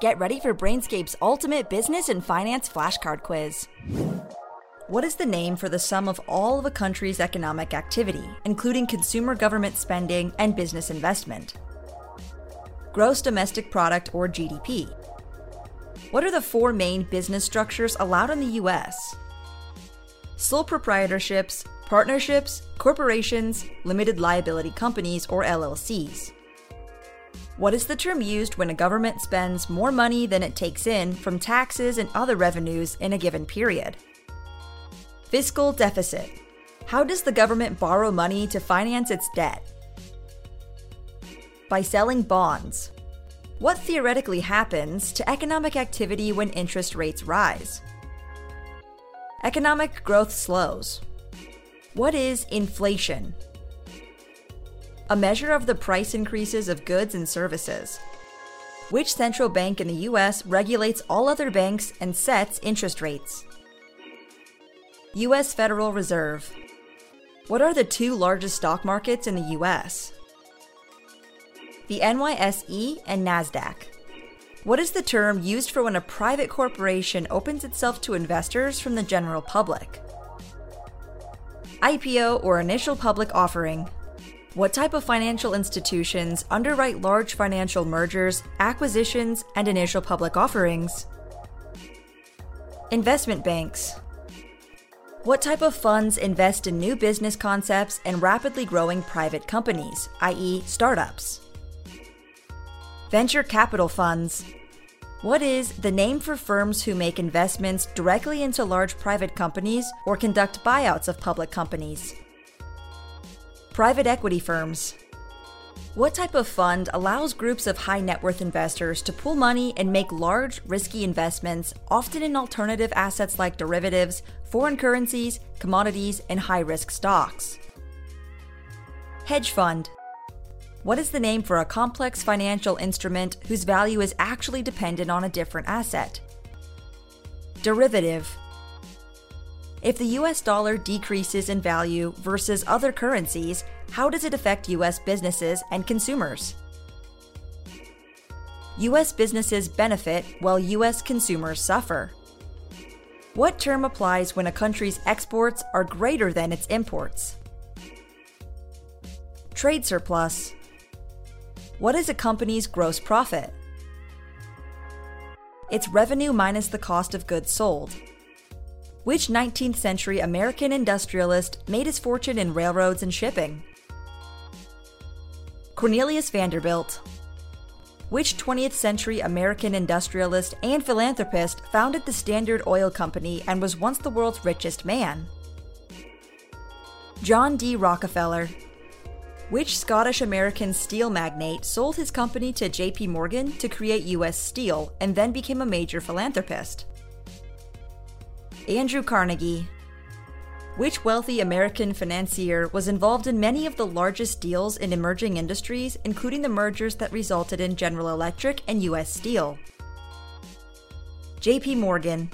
Get ready for Brainscape's ultimate business and finance flashcard quiz. What is the name for the sum of all of a country's economic activity, including consumer government spending and business investment? Gross domestic product or GDP. What are the four main business structures allowed in the US? Sole proprietorships, partnerships, corporations, limited liability companies, or LLCs. What is the term used when a government spends more money than it takes in from taxes and other revenues in a given period? Fiscal deficit. How does the government borrow money to finance its debt? By selling bonds. What theoretically happens to economic activity when interest rates rise? Economic growth slows. What is inflation? A measure of the price increases of goods and services. Which central bank in the US regulates all other banks and sets interest rates? US Federal Reserve. What are the two largest stock markets in the US? The NYSE and NASDAQ. What is the term used for when a private corporation opens itself to investors from the general public? IPO or initial public offering. What type of financial institutions underwrite large financial mergers, acquisitions, and initial public offerings? Investment banks. What type of funds invest in new business concepts and rapidly growing private companies, i.e., startups? Venture capital funds. What is the name for firms who make investments directly into large private companies or conduct buyouts of public companies? Private equity firms. What type of fund allows groups of high net worth investors to pool money and make large, risky investments, often in alternative assets like derivatives, foreign currencies, commodities, and high risk stocks? Hedge fund. What is the name for a complex financial instrument whose value is actually dependent on a different asset? Derivative. If the US dollar decreases in value versus other currencies, how does it affect US businesses and consumers? US businesses benefit while US consumers suffer. What term applies when a country's exports are greater than its imports? Trade surplus. What is a company's gross profit? It's revenue minus the cost of goods sold. Which 19th century American industrialist made his fortune in railroads and shipping? Cornelius Vanderbilt. Which 20th century American industrialist and philanthropist founded the Standard Oil Company and was once the world's richest man? John D. Rockefeller. Which Scottish American steel magnate sold his company to JP Morgan to create US Steel and then became a major philanthropist? Andrew Carnegie. Which wealthy American financier was involved in many of the largest deals in emerging industries, including the mergers that resulted in General Electric and US Steel? JP Morgan.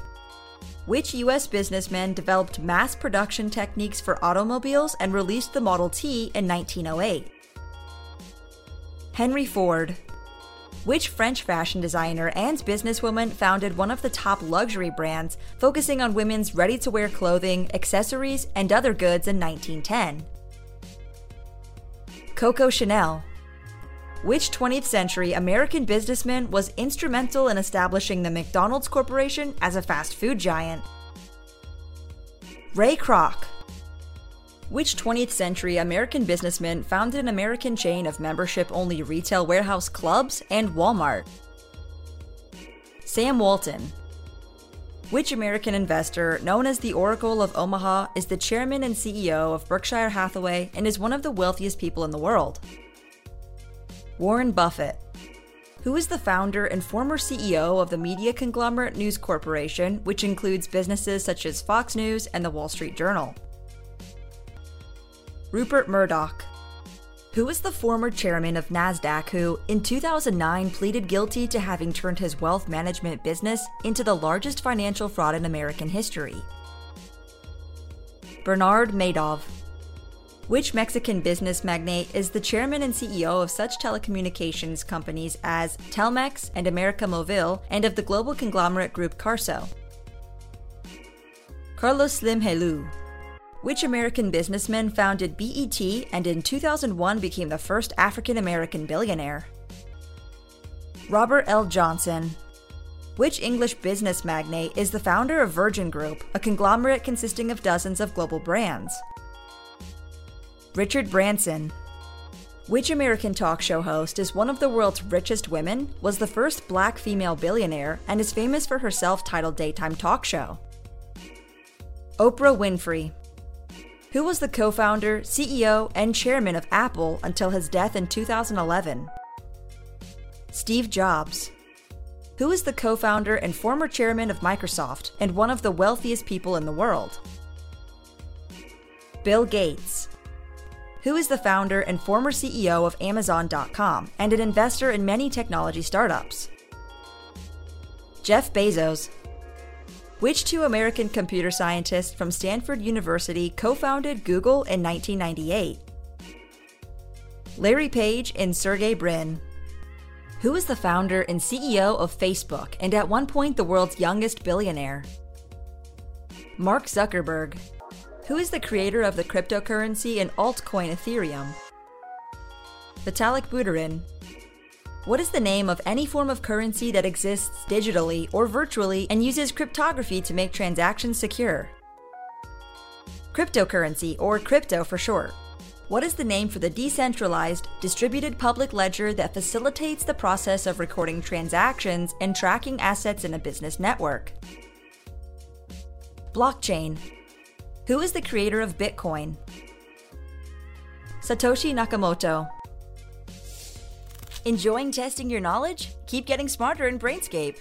Which US businessman developed mass production techniques for automobiles and released the Model T in 1908? Henry Ford. Which French fashion designer and businesswoman founded one of the top luxury brands focusing on women's ready to wear clothing, accessories, and other goods in 1910? Coco Chanel. Which 20th century American businessman was instrumental in establishing the McDonald's Corporation as a fast food giant? Ray Kroc. Which 20th century American businessman founded an American chain of membership only retail warehouse clubs and Walmart? Sam Walton. Which American investor, known as the Oracle of Omaha, is the chairman and CEO of Berkshire Hathaway and is one of the wealthiest people in the world? Warren Buffett. Who is the founder and former CEO of the media conglomerate News Corporation, which includes businesses such as Fox News and the Wall Street Journal? Rupert Murdoch. Who is the former chairman of NASDAQ who, in 2009, pleaded guilty to having turned his wealth management business into the largest financial fraud in American history? Bernard Madoff. Which Mexican business magnate is the chairman and CEO of such telecommunications companies as Telmex and America Movil and of the global conglomerate group Carso? Carlos Slim Helú. Which American businessman founded BET and in 2001 became the first African American billionaire? Robert L. Johnson. Which English business magnate is the founder of Virgin Group, a conglomerate consisting of dozens of global brands? Richard Branson. Which American talk show host is one of the world's richest women, was the first black female billionaire, and is famous for her self titled daytime talk show? Oprah Winfrey. Who was the co founder, CEO, and chairman of Apple until his death in 2011? Steve Jobs. Who is the co founder and former chairman of Microsoft and one of the wealthiest people in the world? Bill Gates who is the founder and former CEO of Amazon.com and an investor in many technology startups. Jeff Bezos. Which two American computer scientists from Stanford University co founded Google in 1998? Larry Page and Sergey Brin. Who is the founder and CEO of Facebook and at one point the world's youngest billionaire? Mark Zuckerberg who is the creator of the cryptocurrency and altcoin Ethereum? Vitalik Buterin. What is the name of any form of currency that exists digitally or virtually and uses cryptography to make transactions secure? Cryptocurrency, or crypto for short. What is the name for the decentralized, distributed public ledger that facilitates the process of recording transactions and tracking assets in a business network? Blockchain, who is the creator of Bitcoin? Satoshi Nakamoto. Enjoying testing your knowledge? Keep getting smarter in Brainscape.